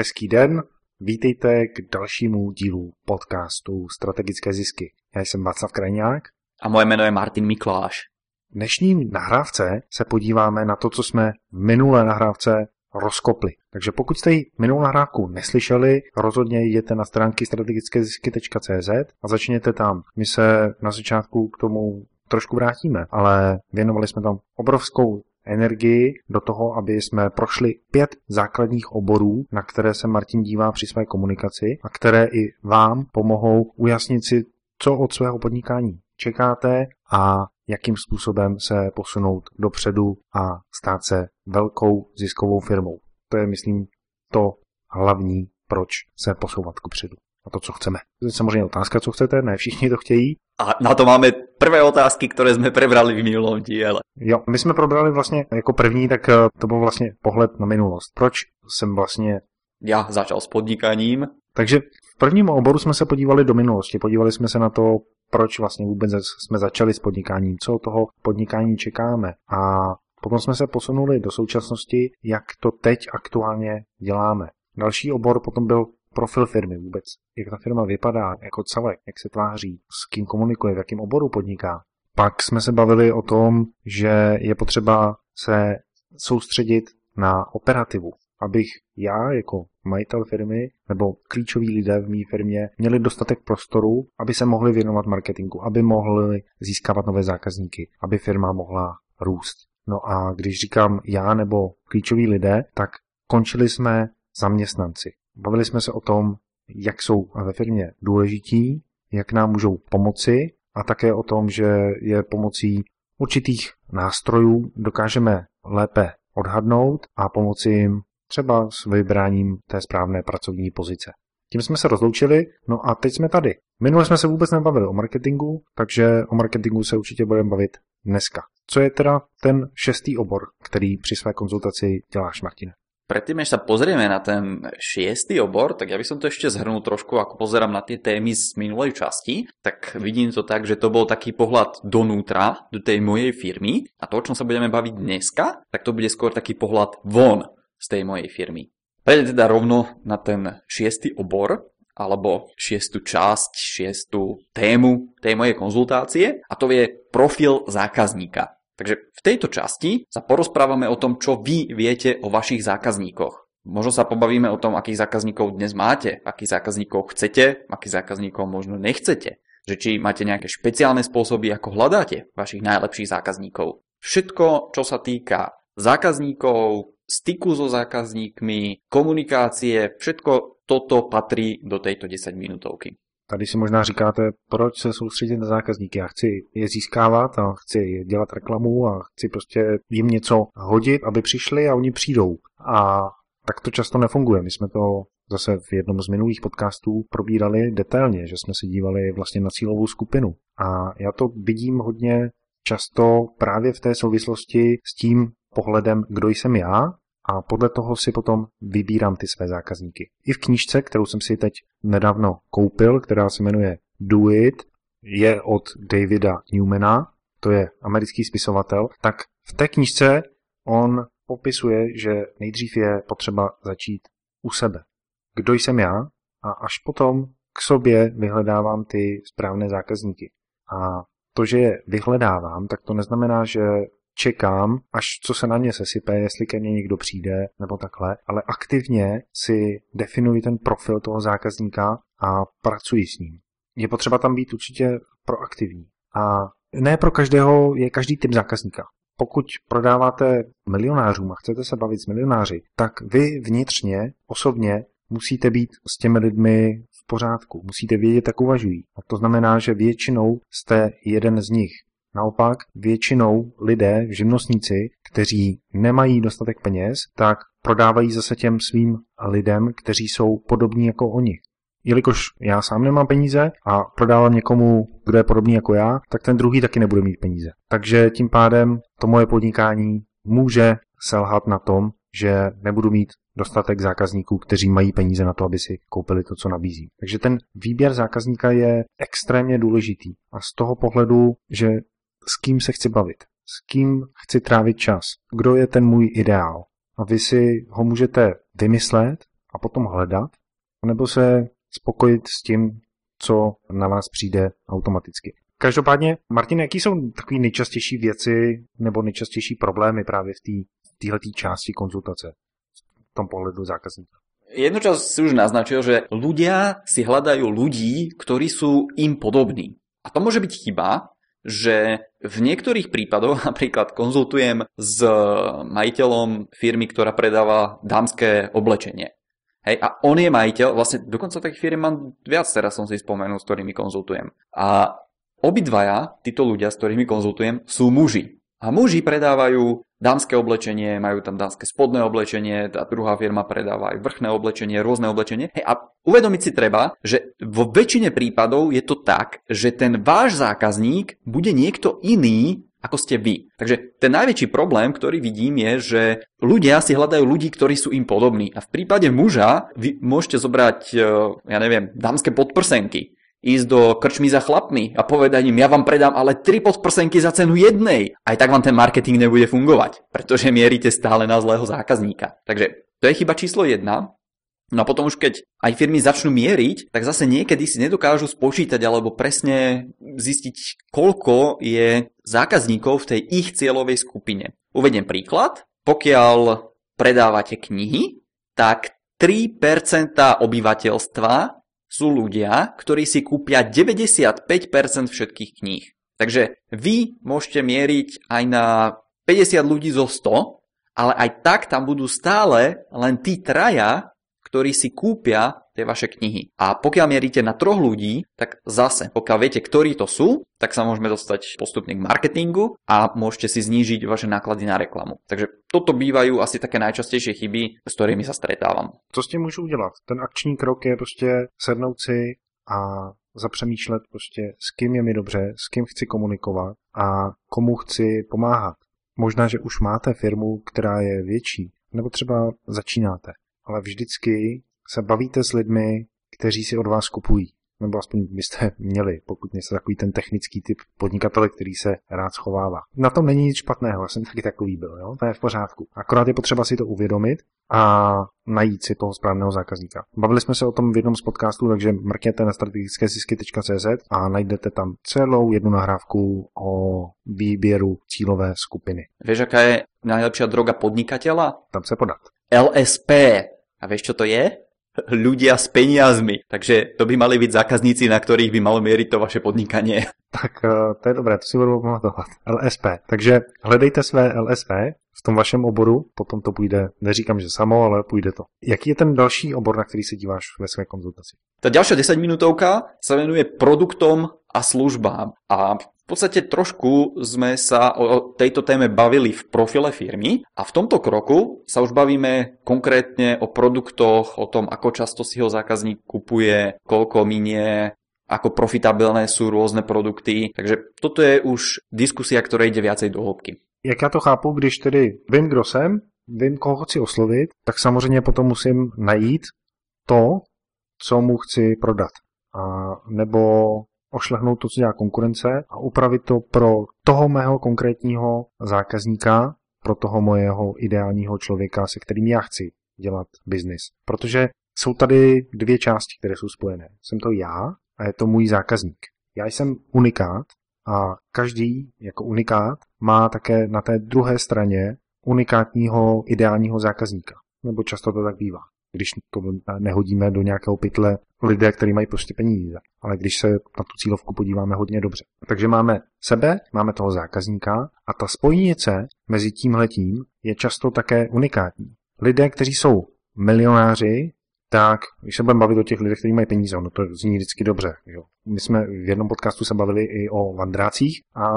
Hezký den, vítejte k dalšímu dílu podcastu Strategické zisky. Já jsem Václav Krajňák. A moje jméno je Martin Mikláš. V dnešní nahrávce se podíváme na to, co jsme v minulé nahrávce rozkopli. Takže pokud jste ji minulou nahrávku neslyšeli, rozhodně jděte na stránky strategickézisky.cz a začněte tam. My se na začátku k tomu trošku vrátíme, ale věnovali jsme tam obrovskou energii do toho, aby jsme prošli pět základních oborů, na které se Martin dívá při své komunikaci a které i vám pomohou ujasnit si, co od svého podnikání čekáte a jakým způsobem se posunout dopředu a stát se velkou ziskovou firmou. To je, myslím, to hlavní, proč se posouvat kupředu a to, co chceme. To je samozřejmě otázka, co chcete, ne všichni to chtějí. A na to máme prvé otázky, které jsme prebrali v minulém díle. Jo, my jsme probrali vlastně jako první, tak eh, to byl vlastně pohled na minulost. Proč jsem vlastně... Já začal s podnikaním. Takže v prvním oboru jsme se podívali do minulosti. Podívali jsme se na to, proč vlastně vůbec jsme začali s podnikáním, co od toho podnikání čekáme. A potom jsme se posunuli do současnosti, jak to teď aktuálně děláme. Další obor potom byl profil firmy vůbec, jak ta firma vypadá jako celek, jak se tváří, s kým komunikuje, v jakém oboru podniká. Pak jsme se bavili o tom, že je potřeba se soustředit na operativu, abych já jako majitel firmy nebo klíčoví lidé v mé firmě měli dostatek prostoru, aby se mohli věnovat marketingu, aby mohli získávat nové zákazníky, aby firma mohla růst. No a když říkám já nebo klíčoví lidé, tak končili jsme zaměstnanci. Bavili jsme se o tom, jak jsou ve firmě důležití, jak nám můžou pomoci a také o tom, že je pomocí určitých nástrojů dokážeme lépe odhadnout a pomoci jim třeba s vybráním té správné pracovní pozice. Tím jsme se rozloučili, no a teď jsme tady. Minule jsme se vůbec nebavili o marketingu, takže o marketingu se určitě budeme bavit dneska. Co je teda ten šestý obor, který při své konzultaci děláš, Martine? Predtým, než sa pozrieme na ten šiestý obor, tak ja by som to ešte zhrnul trošku, ako pozerám na tie témy z minulej časti, tak vidím to tak, že to bol taký pohľad donútra, do tej mojej firmy a to, o čom sa budeme baviť dneska, tak to bude skôr taký pohľad von z tej mojej firmy. Prejdem teda rovno na ten šiestý obor, alebo šiestu časť, šiestu tému tej mojej konzultácie a to je profil zákazníka. Takže v tejto časti sa porozprávame o tom, čo vy viete o vašich zákazníkoch. Možno sa pobavíme o tom, akých zákazníkov dnes máte, akých zákazníkov chcete, akých zákazníkov možno nechcete. Že či máte nejaké špeciálne spôsoby, ako hľadáte vašich najlepších zákazníkov. Všetko, čo sa týka zákazníkov, styku so zákazníkmi, komunikácie, všetko toto patrí do tejto 10 minútovky. Tady si možná říkáte, proč se soustředit na zákazníky. Já chci je získávat a chci dělat reklamu a chci prostě jim něco hodit, aby přišli a oni přijdou. A tak to často nefunguje. My jsme to zase v jednom z minulých podcastů probírali detailně, že jsme se dívali vlastně na cílovou skupinu. A já to vidím hodně často právě v té souvislosti s tím pohledem, kdo jsem já a podle toho si potom vybírám ty své zákazníky. I v knížce, kterou jsem si teď nedávno koupil, která se jmenuje Do It, je od Davida Newmana, to je americký spisovatel, tak v té knížce on popisuje, že nejdřív je potřeba začít u sebe. Kdo jsem já? A až potom k sobě vyhledávám ty správné zákazníky. A to, že je vyhledávám, tak to neznamená, že čekám, až co se na mě sesype, jestli ke mně někdo přijde nebo takhle, ale aktivně si definuji ten profil toho zákazníka a pracuji s ním. Je potřeba tam být určitě proaktivní. A ne pro každého je každý typ zákazníka. Pokud prodáváte milionářům a chcete se bavit s milionáři, tak vy vnitřně, osobně, musíte být s těmi lidmi v pořádku. Musíte vědět, jak uvažují. A to znamená, že většinou jste jeden z nich. Naopak většinou lidé, živnostníci, kteří nemají dostatek peněz, tak prodávají zase těm svým lidem, kteří jsou podobní jako oni. Jelikož já sám nemám peníze a prodávám někomu, kdo je podobný jako já, tak ten druhý taky nebude mít peníze. Takže tím pádem to moje podnikání může selhat na tom, že nebudu mít dostatek zákazníků, kteří mají peníze na to, aby si koupili to, co nabízí. Takže ten výběr zákazníka je extrémně důležitý. A z toho pohledu, že s kým se chci bavit, s kým chci trávit čas, kdo je ten můj ideál. A vy si ho můžete vymyslet a potom hledat, nebo se spokojit s tím, co na vás přijde automaticky. Každopádně, Martin, jaký jsou takové nejčastější věci nebo nejčastější problémy právě v této části konzultace v tom pohledu zákazníka? Jednu čas si už naznačil, že ľudia si hľadajú ľudí, ktorí sú im podobní. A to môže byť chyba, že v niektorých prípadoch, napríklad konzultujem s majiteľom firmy, ktorá predáva dámske oblečenie. Hej, a on je majiteľ, vlastne dokonca takých firm mám viac, teraz som si spomenul, s ktorými konzultujem. A obidvaja, títo ľudia, s ktorými konzultujem, sú muži. A muži predávajú dámske oblečenie, majú tam dámske spodné oblečenie, tá druhá firma predáva aj vrchné oblečenie, rôzne oblečenie. Hej, a uvedomiť si treba, že vo väčšine prípadov je to tak, že ten váš zákazník bude niekto iný, ako ste vy. Takže ten najväčší problém, ktorý vidím, je, že ľudia si hľadajú ľudí, ktorí sú im podobní. A v prípade muža vy môžete zobrať, eh, ja neviem, dámske podprsenky ísť do krčmy za chlapmi a povedať im, ja vám predám ale tri podprsenky za cenu jednej. Aj tak vám ten marketing nebude fungovať, pretože mierite stále na zlého zákazníka. Takže to je chyba číslo jedna. No a potom už keď aj firmy začnú mieriť, tak zase niekedy si nedokážu spočítať alebo presne zistiť, koľko je zákazníkov v tej ich cieľovej skupine. Uvediem príklad. Pokiaľ predávate knihy, tak 3% obyvateľstva sú ľudia, ktorí si kúpia 95% všetkých kníh. Takže vy môžete mieriť aj na 50 ľudí zo 100, ale aj tak tam budú stále len tí traja, ktorí si kúpia tie vaše knihy. A pokiaľ mierite na troch ľudí, tak zase, pokiaľ viete, ktorí to sú, tak sa môžeme dostať postupne k marketingu a môžete si znížiť vaše náklady na reklamu. Takže toto bývajú asi také najčastejšie chyby, s ktorými sa stretávam. Co s tím můžu udělat? Ten akční krok je prostě sednout si a zapřemýšlet prostě, s kým je mi dobře, s kým chci komunikovat a komu chci pomáhat. Možná, že už máte firmu, která je větší, nebo třeba začínáte ale vždycky se bavíte s lidmi, kteří si od vás kupují. Nebo aspoň byste měli, pokud nejste takový ten technický typ podnikatele, který se rád schovává. Na tom není nic špatného, já jsem taky takový byl, jo? to je v pořádku. Akorát je potřeba si to uvědomit a najít si toho správného zákazníka. Bavili jsme se o tom v jednom z podcastů, takže mrkněte na strategickésisky.cz a najdete tam celou jednu nahrávku o výběru cílové skupiny. Víš, jaká je nejlepší droga podnikatela? Tam se podat. LSP. A vieš, čo to je? Ľudia s peniazmi. Takže to by mali byť zákazníci, na ktorých by malo mieriť to vaše podnikanie. Tak eh, to je dobré, to si budu pamatovat. LSP. Takže hledejte své LSP v tom vašem oboru, potom to půjde, neříkám, že samo, ale půjde to. Jaký je ten další obor, na který se díváš ve své konzultaci? Ta ďalšia 10 minútovka sa venuje produktom a službám. A podstate trošku sme sa o tejto téme bavili v profile firmy a v tomto kroku sa už bavíme konkrétne o produktoch, o tom, ako často si ho zákazník kupuje, koľko minie, ako profitabilné sú rôzne produkty. Takže toto je už diskusia, ktorá ide viacej do hĺbky. Jak já to chápu, když tedy vím, kdo jsem, vím, koho chci oslovit, tak samozřejmě potom musím najít to, co mu chci prodat. A nebo ošlehnout to, co dělá konkurence a upravit to pro toho mého konkrétního zákazníka, pro toho mojeho ideálního člověka, se kterým já chci dělat biznis. Protože jsou tady dvě části, které jsou spojené. Jsem to já a je to můj zákazník. Já jsem unikát a každý jako unikát má také na té druhé straně unikátního ideálního zákazníka. Nebo často to tak bývá když nehodíme do nějakého pytle lidé, kteří mají prostě peníze. Ale když se na tu cílovku podíváme hodně dobře. Takže máme sebe, máme toho zákazníka a ta spojnice mezi tímhletím je často také unikátní. Lidé, kteří jsou milionáři, tak když se budeme bavit o těch lidech, kteří mají peníze, no to zní vždycky dobře. Jo. My jsme v jednom podcastu se bavili i o vandrácích a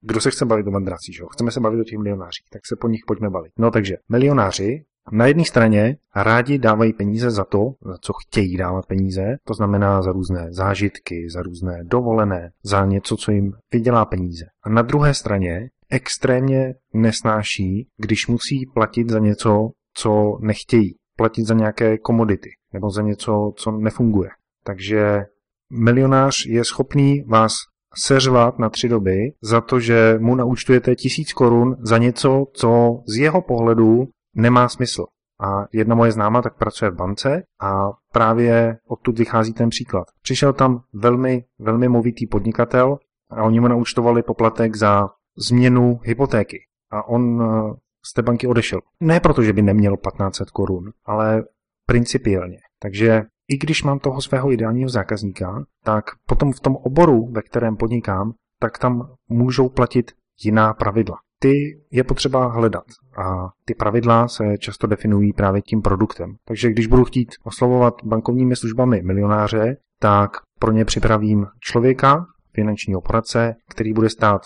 kdo se chce bavit o vandrácích, jo? chceme se bavit o těch milionářích, tak se po nich pojďme bavit. No takže milionáři na jedné straně rádi dávají peníze za to, za co chtějí dávat peníze, to znamená za různé zážitky, za různé dovolené, za něco, co jim vydělá peníze. A na druhé straně extrémně nesnáší, když musí platit za něco, co nechtějí. Platit za nějaké komodity nebo za něco, co nefunguje. Takže milionář je schopný vás seřvat na tři doby za to, že mu naučtujete tisíc korun za něco, co z jeho pohledu nemá smysl. A jedna moje známa tak pracuje v bance a právě odtud vychází ten příklad. Přišel tam velmi, velmi movitý podnikatel a oni mu naučtovali poplatek za změnu hypotéky. A on eh, z té banky odešel. Ne proto, že by neměl 1500 korun, ale principiálně. Takže i když mám toho svého ideálního zákazníka, tak potom v tom oboru, ve kterém podnikám, tak tam můžou platit jiná pravidla. Ty je potřeba hledat a ty pravidla se často definují právě tím produktem. Takže když budu chtít oslovovat bankovními službami milionáře, tak pro ně připravím člověka, finančního poradce, který bude stát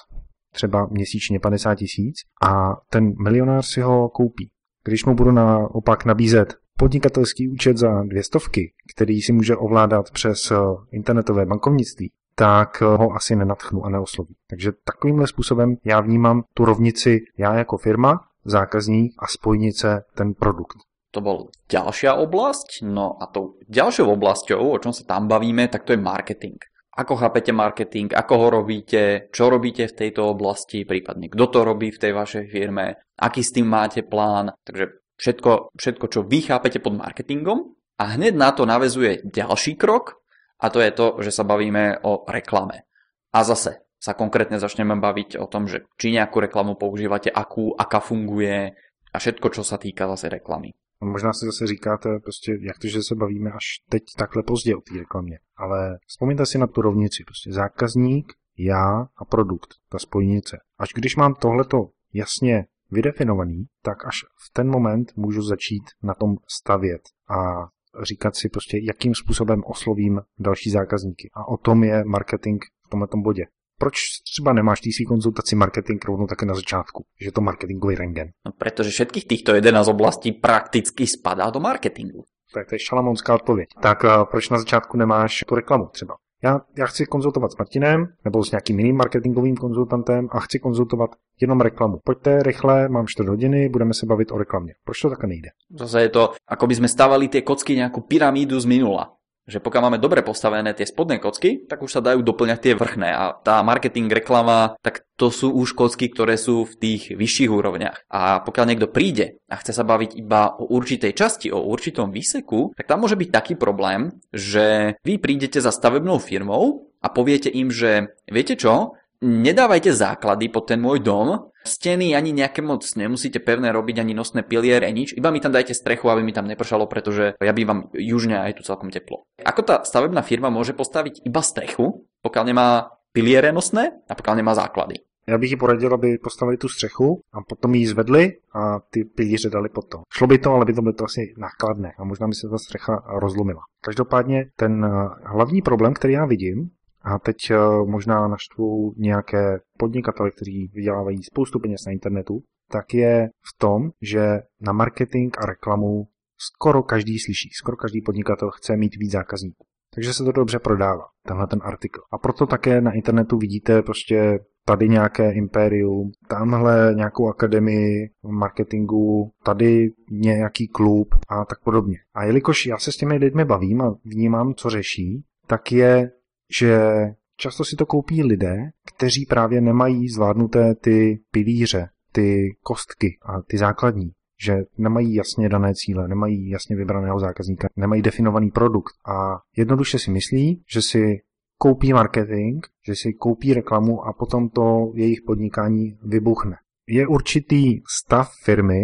třeba měsíčně 50 tisíc a ten milionář si ho koupí. Když mu budu naopak nabízet podnikatelský účet za dvě stovky, který si může ovládat přes internetové bankovnictví, tak ho asi nenatchnu a neosloví. Takže takovýmhle způsobem já vnímám tu rovnici já jako firma, zákazník a spojnice ten produkt. To bol ďalšia oblasť. No a tou ďalšou oblasťou, o čom sa tam bavíme, tak to je marketing. Ako chápete marketing, ako ho robíte, čo robíte v tejto oblasti, prípadne kto to robí v tej vašej firme, aký s tým máte plán. Takže všetko, všetko, čo vy chápete pod marketingom a hneď na to navezuje ďalší krok a to je to, že sa bavíme o reklame. A zase sa konkrétne začneme baviť o tom, že či nejakú reklamu používate, akú, aká funguje a všetko, čo sa týka zase reklamy. Možná si zase říkáte, prostě, jak to, že se bavíme až teď takhle pozdě o té reklamě. Ale vzpomněte si na tu rovnici. Prostě zákazník, já a produkt, ta spojnice. Až když mám tohleto jasně vydefinovaný, tak až v ten moment můžu začít na tom stavět a říkat si prostě, jakým způsobem oslovím další zákazníky. A o tom je marketing v tomto bodě. Proč třeba nemáš tý svý konzultaci marketing rovnou také na začátku? Že je to marketingový rengen. No, protože všetkých týchto 11 oblastí prakticky spadá do marketingu. Tak to je šalamonská odpověď. Tak uh, proč na začátku nemáš tu reklamu třeba? Já, já chci konzultovat s Martinem nebo s nějakým jiným marketingovým konzultantem a chci konzultovat jenom reklamu. Pojďte rychle, mám 4 hodiny, budeme se bavit o reklamě. Proč to také nejde? Zase je to, ako by sme stavali tie kocky nejakú pyramídu z minula že pokiaľ máme dobre postavené tie spodné kocky, tak už sa dajú doplňať tie vrchné a tá marketing, reklama, tak to sú už kocky, ktoré sú v tých vyšších úrovniach. A pokiaľ niekto príde a chce sa baviť iba o určitej časti, o určitom výseku, tak tam môže byť taký problém, že vy prídete za stavebnou firmou a poviete im, že viete čo, nedávajte základy pod ten môj dom, Steny ani nejaké moc nemusíte pevné robiť, ani nosné piliere, nič. Iba mi tam dajte strechu, aby mi tam nepršalo, pretože ja bývam južne a je tu celkom teplo. Ako tá stavebná firma môže postaviť iba strechu, pokiaľ nemá piliere nosné a pokiaľ nemá základy? Já bych ji poradil, aby postavili tu střechu a potom ji zvedli a ty pilíře dali pod to. Šlo by to, ale by to bylo to asi nákladné a možná by se ta střecha rozlomila. Každopádně ten eh, hlavní problém, který já vidím, a teď eh, možná naštvu nějaké podnikatele, kteří vydělávají spoustu peněz na internetu, tak je v tom, že na marketing a reklamu skoro každý slyší, skoro každý podnikatel chce mít víc zákazníků. Takže se to dobře prodává, tenhle ten artikl. A proto také na internetu vidíte prostě tady nějaké impérium, tamhle nějakou akademii marketingu, tady nějaký klub a tak podobně. A jelikož já se s těmi lidmi bavím a vnímám, co řeší, tak je že často si to koupí lidé, kteří právě nemají zvládnuté ty pilíře, ty kostky a ty základní že nemají jasně dané cíle, nemají jasně vybraného zákazníka, nemají definovaný produkt a jednoduše si myslí, že si koupí marketing, že si koupí reklamu a potom to jejich podnikání vybuchne. Je určitý stav firmy,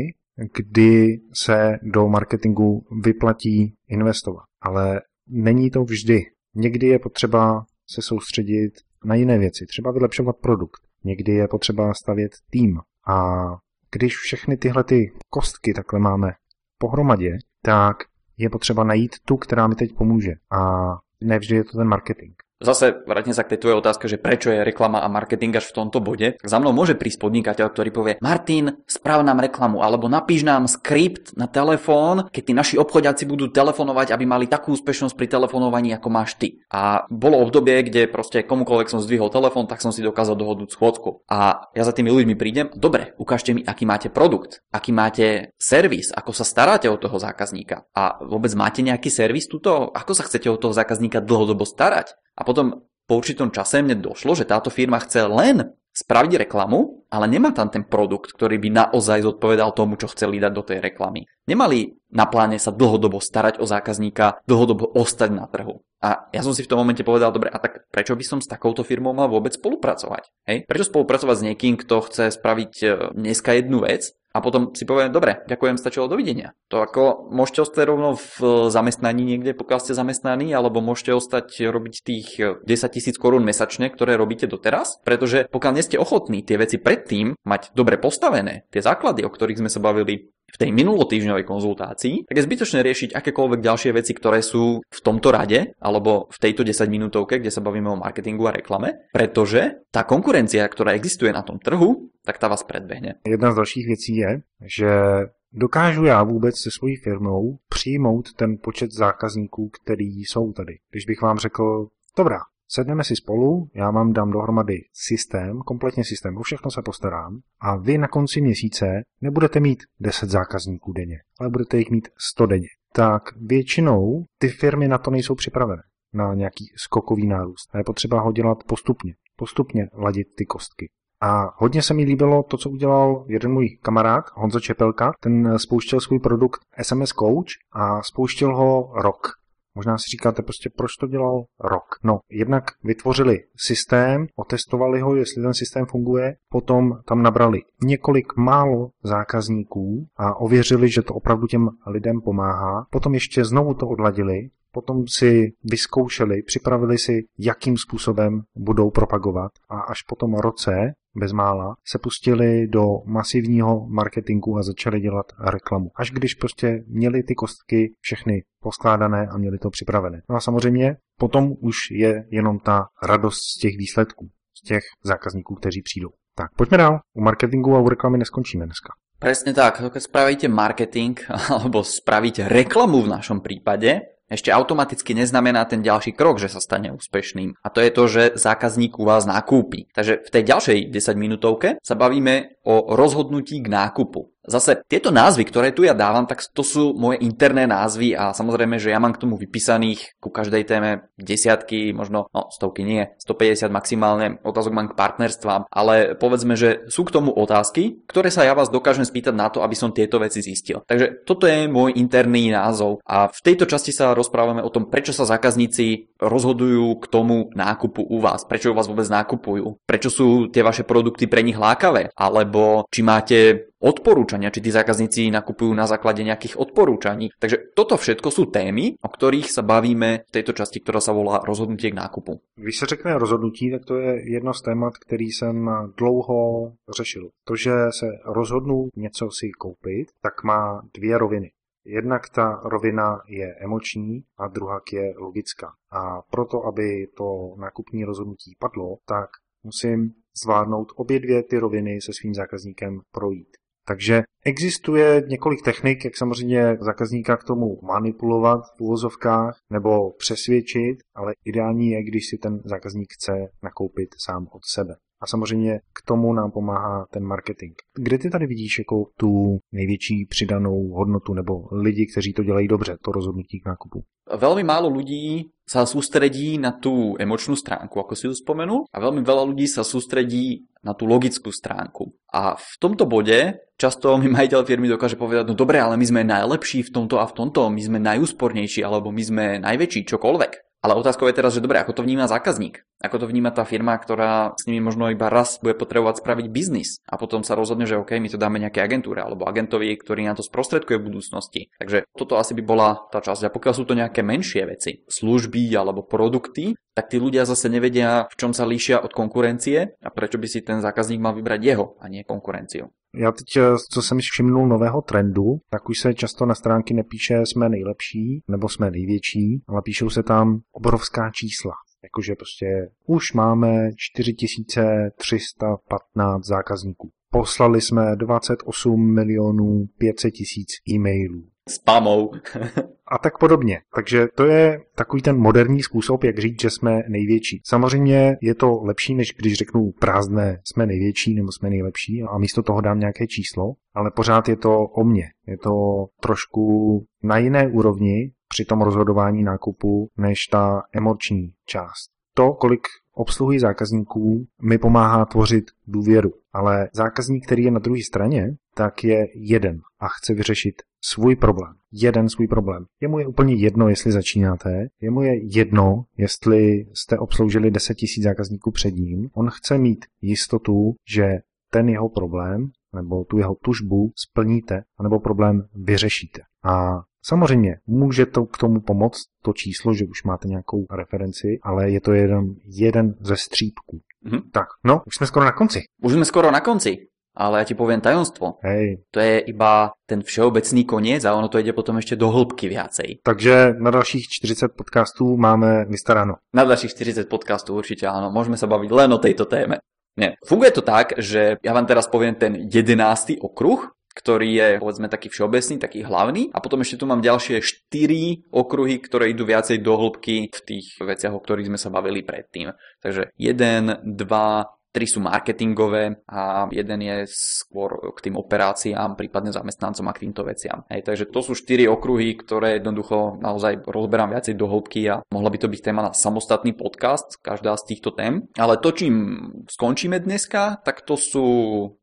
kdy se do marketingu vyplatí investovat, ale není to vždy. Někdy je potřeba se soustředit na jiné věci, třeba vylepšovat produkt. Někdy je potřeba stavět tým. A když všechny tyhle ty kostky takhle máme pohromadě, tak je potřeba najít tu, která mi teď pomůže. A nevždy je to ten marketing. Zase vrátim sa k tej tvojej otázke, že prečo je reklama a marketing až v tomto bode. Za mnou môže prísť podnikateľ, ktorý povie Martin, správ nám reklamu, alebo napíš nám skript na telefón, keď tí naši obchodiaci budú telefonovať, aby mali takú úspešnosť pri telefonovaní, ako máš ty. A bolo obdobie, kde proste komukoľvek som zdvihol telefón, tak som si dokázal dohodnúť schôdzku. A ja za tými ľuďmi prídem, dobre, ukážte mi, aký máte produkt, aký máte servis, ako sa staráte o toho zákazníka. A vôbec máte nejaký servis tuto? Ako sa chcete o toho zákazníka dlhodobo starať? A potom po určitom čase mne došlo, že táto firma chce len spraviť reklamu, ale nemá tam ten produkt, ktorý by naozaj zodpovedal tomu, čo chceli dať do tej reklamy. Nemali na pláne sa dlhodobo starať o zákazníka, dlhodobo ostať na trhu. A ja som si v tom momente povedal, dobre, a tak prečo by som s takouto firmou mal vôbec spolupracovať? Hej? Prečo spolupracovať s niekým, kto chce spraviť e, dneska jednu vec a potom si poviem, dobre, ďakujem, stačilo, dovidenia. To ako môžete ostať rovno v zamestnaní niekde, pokiaľ ste zamestnaní, alebo môžete ostať robiť tých 10 tisíc korún mesačne, ktoré robíte doteraz, pretože pokiaľ nie ste ochotní tie veci predtým mať dobre postavené, tie základy, o ktorých sme sa bavili v tej minulotýždňovej konzultácii, tak je zbytočné riešiť akékoľvek ďalšie veci, ktoré sú v tomto rade alebo v tejto 10 minútovke, kde sa bavíme o marketingu a reklame, pretože tá konkurencia, ktorá existuje na tom trhu, tak ta vás predbehne. Jedna z dalších věcí je, že dokážu já vůbec se svojí firmou přijmout ten počet zákazníků, který jsou tady. Když bych vám řekl, dobrá, Sedneme si spolu, já vám dám dohromady systém, kompletně systém, o všechno se postarám a vy na konci měsíce nebudete mít 10 zákazníků denně, ale budete jich mít 100 denně. Tak většinou ty firmy na to nejsou připravené, na nějaký skokový nárůst. A je potřeba ho dělat postupně, postupně ladit ty kostky. A hodně se mi líbilo to, co udělal jeden můj kamarád, Honzo Čepelka. Ten spouštěl svůj produkt SMS Coach a spouštěl ho rok. Možná si říkáte prostě, proč to dělal rok. No, jednak vytvořili systém, otestovali ho, jestli ten systém funguje, potom tam nabrali několik málo zákazníků a ověřili, že to opravdu těm lidem pomáhá. Potom ještě znovu to odladili, potom si vyzkoušeli, připravili si, jakým způsobem budou propagovat a až po tom roce bezmála, se pustili do masivního marketingu a začali dělat reklamu. Až když prostě měli ty kostky všechny poskládané a měli to připravené. No a samozřejmě potom už je jenom ta radost z těch výsledků, z těch zákazníků, kteří přijdou. Tak pojďme dál. U marketingu a u reklamy neskončíme dneska. Presne tak, keď spravíte marketing alebo spravíte reklamu v našom prípade, ešte automaticky neznamená ten ďalší krok, že sa stane úspešným. A to je to, že zákazník u vás nakúpi. Takže v tej ďalšej 10 minútovke sa bavíme o rozhodnutí k nákupu. Zase tieto názvy, ktoré tu ja dávam, tak to sú moje interné názvy a samozrejme, že ja mám k tomu vypísaných ku každej téme desiatky, možno no, stovky nie, 150 maximálne, otázok mám k partnerstvám, ale povedzme, že sú k tomu otázky, ktoré sa ja vás dokážem spýtať na to, aby som tieto veci zistil. Takže toto je môj interný názov a v tejto časti sa rozprávame o tom, prečo sa zákazníci rozhodujú k tomu nákupu u vás, prečo u vás vôbec nákupujú, prečo sú tie vaše produkty pre nich lákavé, alebo či máte odporúčania, či tí zákazníci nakupujú na základe nejakých odporúčaní. Takže toto všetko sú témy, o ktorých sa bavíme v tejto časti, ktorá sa volá rozhodnutie k nákupu. Když se řekne rozhodnutí, tak to je jedno z témat, který jsem dlouho řešil. To, že se rozhodnu něco si koupit, tak má dvě roviny. Jednak ta rovina je emoční a druhá je logická. A proto, aby to nákupní rozhodnutí padlo, tak musím zvládnout obě dvě ty roviny se svým zákazníkem projít. Takže existuje několik technik, jak samozřejmě zákazníka k tomu manipulovat v úvozovkách nebo přesvědčit, ale ideální je, když si ten zákazník chce nakoupit sám od sebe. A samozřejmě k tomu nám pomáhá ten marketing. Kde ty tady vidíš jako tu největší přidanou hodnotu nebo lidi, kteří to dělají dobře, to rozhodnutí k nákupu? Velmi málo lidí sa sústredí na tú emočnú stránku, ako si ju spomenul, a veľmi veľa ľudí sa sústredí na tú logickú stránku. A v tomto bode často mi majiteľ firmy dokáže povedať, no dobre, ale my sme najlepší v tomto a v tomto, my sme najúspornejší, alebo my sme najväčší, čokoľvek. Ale otázkou je teraz, že dobre, ako to vníma zákazník? Ako to vníma tá firma, ktorá s nimi možno iba raz bude potrebovať spraviť biznis a potom sa rozhodne, že OK, my to dáme nejaké agentúre alebo agentovi, ktorý na to sprostredkuje v budúcnosti. Takže toto asi by bola tá časť. A pokiaľ sú to nejaké menšie veci, služby alebo produkty, tak tí ľudia zase nevedia, v čom sa líšia od konkurencie a prečo by si ten zákazník mal vybrať jeho a nie konkurenciu. Já teď, eh, co jsem všimnul nového trendu, tak už se často na stránky nepíše jsme nejlepší nebo jsme největší, ale píšou se tam obrovská čísla. Jakože prostě už máme 4315 zákazníků. Poslali jsme 28 milionů 500 tisíc e-mailů spamou. a tak podobně. Takže to je takový ten moderní způsob, jak říct, že jsme největší. Samozřejmě je to lepší, než když řeknu prázdné, jsme největší nebo jsme nejlepší a místo toho dám nějaké číslo, ale pořád je to o mně. Je to trošku na jiné úrovni při tom rozhodování nákupu než ta emoční část to, kolik obsluhují zákazníků, mi pomáhá tvořit důvěru. Ale zákazník, který je na druhé straně, tak je jeden a chce vyřešit svůj problém. Jeden svůj problém. Je mu je úplně jedno, jestli začínáte, je mu je jedno, jestli jste obsloužili 10 000 zákazníků před ním. On chce mít jistotu, že ten jeho problém nebo tu jeho tužbu splníte, anebo problém vyřešíte. A Samozřejmě může to k tomu pomoct to číslo, že už máte nějakou referenci, ale je to jeden, jeden ze střípků. Mm-hmm. Tak, no, už jsme skoro na konci. Už jsme skoro na konci. Ale ja ti poviem tajomstvo. Hej. To je iba ten všeobecný koniec a ono to ide potom ešte do hĺbky viacej. Takže na dalších 40 podcastů máme vystaráno. Na dalších 40 podcastů určite áno. Môžeme sa baviť len o tejto téme. Nie. Funguje to tak, že ja vám teraz poviem ten jedenáctý okruh, ktorý je povedzme taký všeobecný, taký hlavný a potom ešte tu mám ďalšie 4 okruhy, ktoré idú viacej do hĺbky v tých veciach, o ktorých sme sa bavili predtým. Takže 1, 2, tri sú marketingové a jeden je skôr k tým operáciám, prípadne zamestnancom a k týmto veciam. Hej, takže to sú štyri okruhy, ktoré jednoducho naozaj rozberám viacej do hĺbky a mohla by to byť téma na samostatný podcast, každá z týchto tém. Ale to, čím skončíme dneska, tak to sú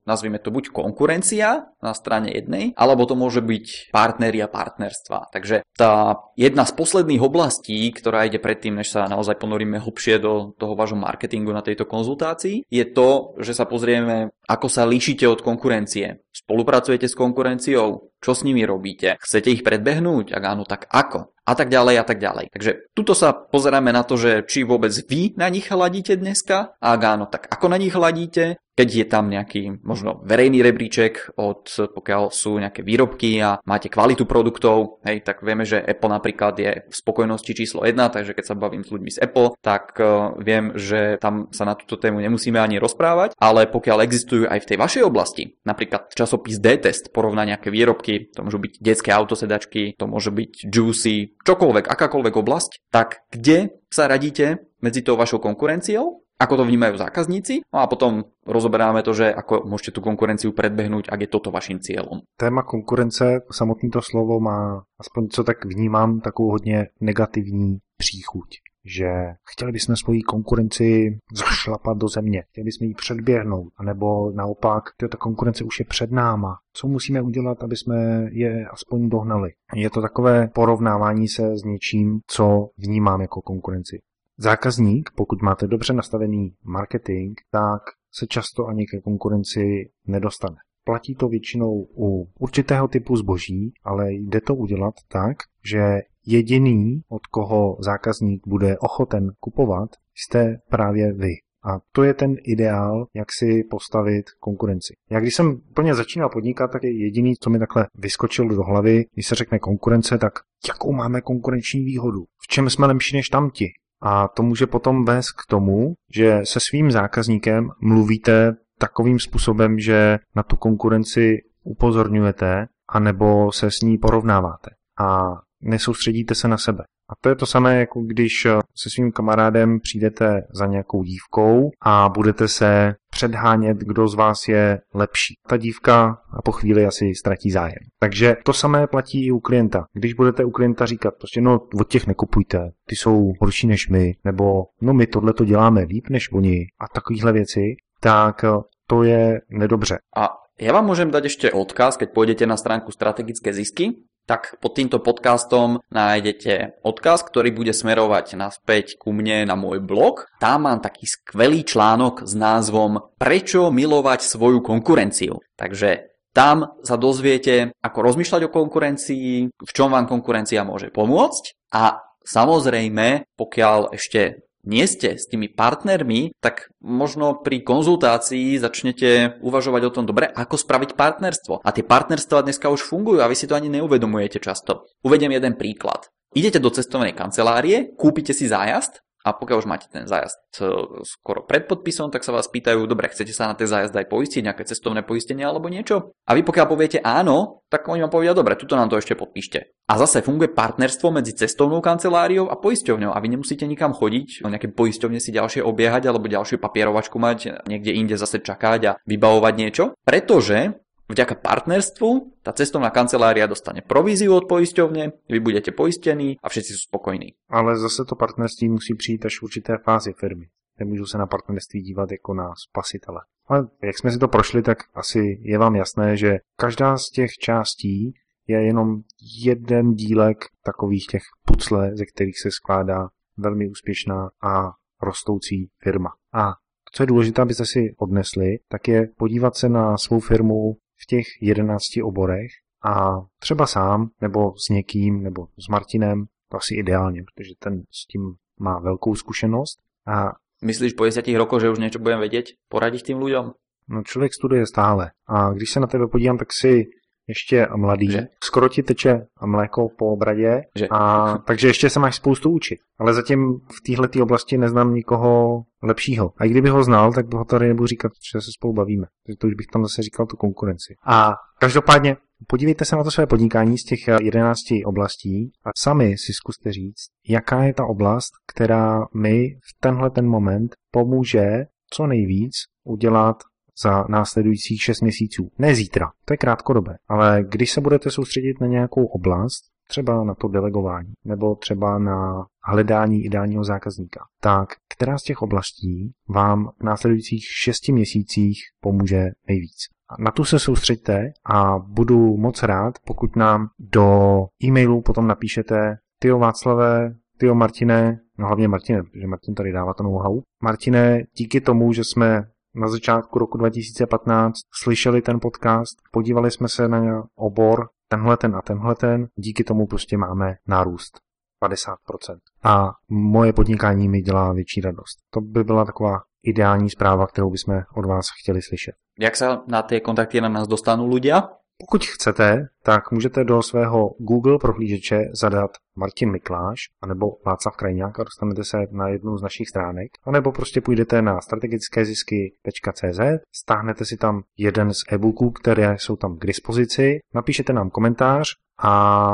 nazvime to buď konkurencia na strane jednej, alebo to môže byť partneri a partnerstva. Takže tá jedna z posledných oblastí, ktorá ide predtým, než sa naozaj ponoríme hlbšie do toho vášho marketingu na tejto konzultácii, je to, že sa pozrieme, ako sa líšite od konkurencie. Spolupracujete s konkurenciou? Čo s nimi robíte? Chcete ich predbehnúť? Ak áno, tak ako? A tak ďalej a tak ďalej. Takže tuto sa pozeráme na to, že či vôbec vy na nich hladíte dneska a ak áno, tak ako na nich hladíte keď je tam nejaký možno verejný rebríček, od, pokiaľ sú nejaké výrobky a máte kvalitu produktov, hej, tak vieme, že Apple napríklad je v spokojnosti číslo 1, takže keď sa bavím s ľuďmi z Apple, tak uh, viem, že tam sa na túto tému nemusíme ani rozprávať, ale pokiaľ existujú aj v tej vašej oblasti, napríklad časopis D-test, porovná nejaké výrobky, to môžu byť detské autosedačky, to môže byť juicy, čokoľvek, akákoľvek oblasť, tak kde sa radíte medzi tou vašou konkurenciou? Ako to vnímajú zákazníci? No a potom rozoberáme to, že ako môžete tú konkurenciu predbehnúť, ak je toto vaším cieľom. Téma konkurence, samotný to slovo má, aspoň co tak vnímám, takovou hodně negativní příchuť že chtěli bychom svoji konkurenci zašlapat do země, chtěli bychom ji předběhnout, anebo naopak, ta konkurence už je před náma. Co musíme udělat, aby jsme je aspoň dohnali? Je to takové porovnávání se s něčím, co vnímám jako konkurenci. Zákazník, pokud máte dobře nastavený marketing, tak se často ani ke konkurenci nedostane. Platí to většinou u určitého typu zboží, ale jde to udělat tak, že jediný, od koho zákazník bude ochoten kupovat, jste právě vy. A to je ten ideál, jak si postavit konkurenci. Já když jsem plně začínal podnikat, tak je jediný, co mi takhle vyskočilo do hlavy, když se řekne konkurence, tak jakou máme konkurenční výhodu? V čem jsme lepší než tamti? A to může potom vést k tomu, že se svým zákazníkem mluvíte takovým způsobem, že na tu konkurenci upozorňujete, anebo se s ní porovnáváte. A nesoustředíte se na sebe. A to je to samé, jako když eh, se svým kamarádem přijdete za nějakou dívkou a budete se předhánět, kdo z vás je lepší. Ta dívka a po chvíli asi ztratí zájem. Takže to samé platí i u klienta. Když budete u klienta říkat, prostě no od těch nekupujte, ty jsou horší než my, nebo no my tohle to děláme líp než oni a takovéhle věci, tak eh, to je nedobře. A ja vám môžem dať ešte odkaz, keď pôjdete na stránku strategické zisky, tak pod týmto podcastom nájdete odkaz, ktorý bude smerovať naspäť ku mne na môj blog. Tam mám taký skvelý článok s názvom Prečo milovať svoju konkurenciu. Takže tam sa dozviete, ako rozmýšľať o konkurencii, v čom vám konkurencia môže pomôcť a samozrejme, pokiaľ ešte nie ste s tými partnermi, tak možno pri konzultácii začnete uvažovať o tom, dobre, ako spraviť partnerstvo. A tie partnerstva dneska už fungujú a vy si to ani neuvedomujete často. Uvediem jeden príklad. Idete do cestovnej kancelárie, kúpite si zájazd a pokiaľ už máte ten zájazd skoro pred podpisom, tak sa vás pýtajú, dobre, chcete sa na ten zájazd aj poistiť, nejaké cestovné poistenie alebo niečo? A vy pokiaľ poviete áno, tak oni vám povedia, dobre, tuto nám to ešte podpíšte. A zase funguje partnerstvo medzi cestovnou kanceláriou a poisťovňou a vy nemusíte nikam chodiť, nejaké poisťovne si ďalšie obiehať alebo ďalšiu papierovačku mať, niekde inde zase čakať a vybavovať niečo, pretože vďaka partnerstvu tá cestovná kancelária dostane províziu od poisťovne, vy budete poistení a všetci sú spokojní. Ale zase to partnerství musí přijít až v určité fázi firmy. Nemůžu se na partnerství dívat jako na spasitele. Ale jak jsme si to prošli, tak asi je vám jasné, že každá z těch částí je jenom jeden dílek takových těch pucle, ze kterých se skládá velmi úspěšná a rostoucí firma. A co je důležité, abyste si odnesli, tak je podívat se na svou firmu v těch jedenácti oborech a třeba sám, nebo s někým, nebo s Martinem, to asi ideálně, protože ten s tím má velkou zkušenost. A Myslíš po 10 rokoch, že už něco budem vědět? Poradit tým lidem? No člověk studuje stále. A když se na tebe podívám, tak si ještě mladý. Že? Skoro ti teče mléko po obradě. Že? A, takže ještě se máš spoustu učit. Ale zatím v téhle oblasti neznám nikoho lepšího. A i kdyby ho znal, tak bych ho tady nebudu říkat, že se spolu bavíme. Takže to už bych tam zase říkal tu konkurenci. A každopádně podívejte se na to své podnikání z těch 11 oblastí a sami si zkuste říct, jaká je ta oblast, která mi v tenhle ten moment pomůže co nejvíc udělat za následujících 6 měsíců. Ne zítra, to je krátkodobé, ale když se budete soustředit na nějakou oblast, třeba na to delegování, nebo třeba na hledání ideálního zákazníka, tak která z těch oblastí vám v následujících 6 měsících pomůže nejvíc. Na tu se soustřeďte a budu moc rád, pokud nám do e-mailu potom napíšete Tyjo Václavé, Tyjo Martine, no hlavně Martine, protože Martin tady dává to know-how. Martine, díky tomu, že jsme na začátku roku 2015 slyšeli ten podcast, podívali jsme se na obor tenhle ten a tenhle ten, díky tomu prostě máme nárůst 50%. A moje podnikání mi dělá větší radost. To by byla taková ideální zpráva, kterou bychom od vás chtěli slyšet. Jak se na ty kontakty na nás dostanou ľudia? Pokud chcete, tak můžete do svého Google prohlížeče zadat Martin Mikláš anebo Václav Krajňák a dostanete se na jednu z našich stránek, anebo prostě půjdete na strategickézisky.cz, stáhnete si tam jeden z e-booků, které jsou tam k dispozici, napíšete nám komentář a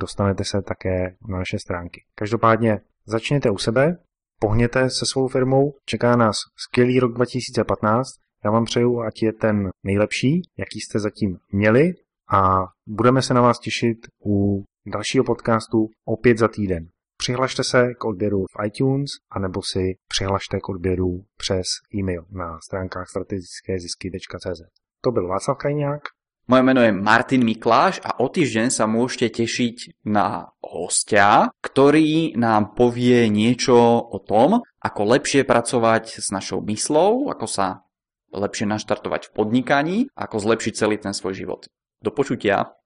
dostanete se také na naše stránky. Každopádně začněte u sebe, pohněte se svou firmou, čeká nás skvělý rok 2015, já vám přeju, ať je ten nejlepší, jaký jste zatím měli a budeme se na vás těšit u dalšího podcastu opět za týden. Přihlašte se k odběru v iTunes anebo si přihlašte k odběru přes e-mail na stránkách strategickézisky.cz. To byl Václav Krajňák. Moje meno je Martin Mikláš a o týždeň sa môžete tešiť na hostia, ktorý nám povie niečo o tom, ako lepšie pracovať s našou myslou, ako sa lepšie naštartovať v podnikaní, ako zlepšiť celý ten svoj život. Do počutia.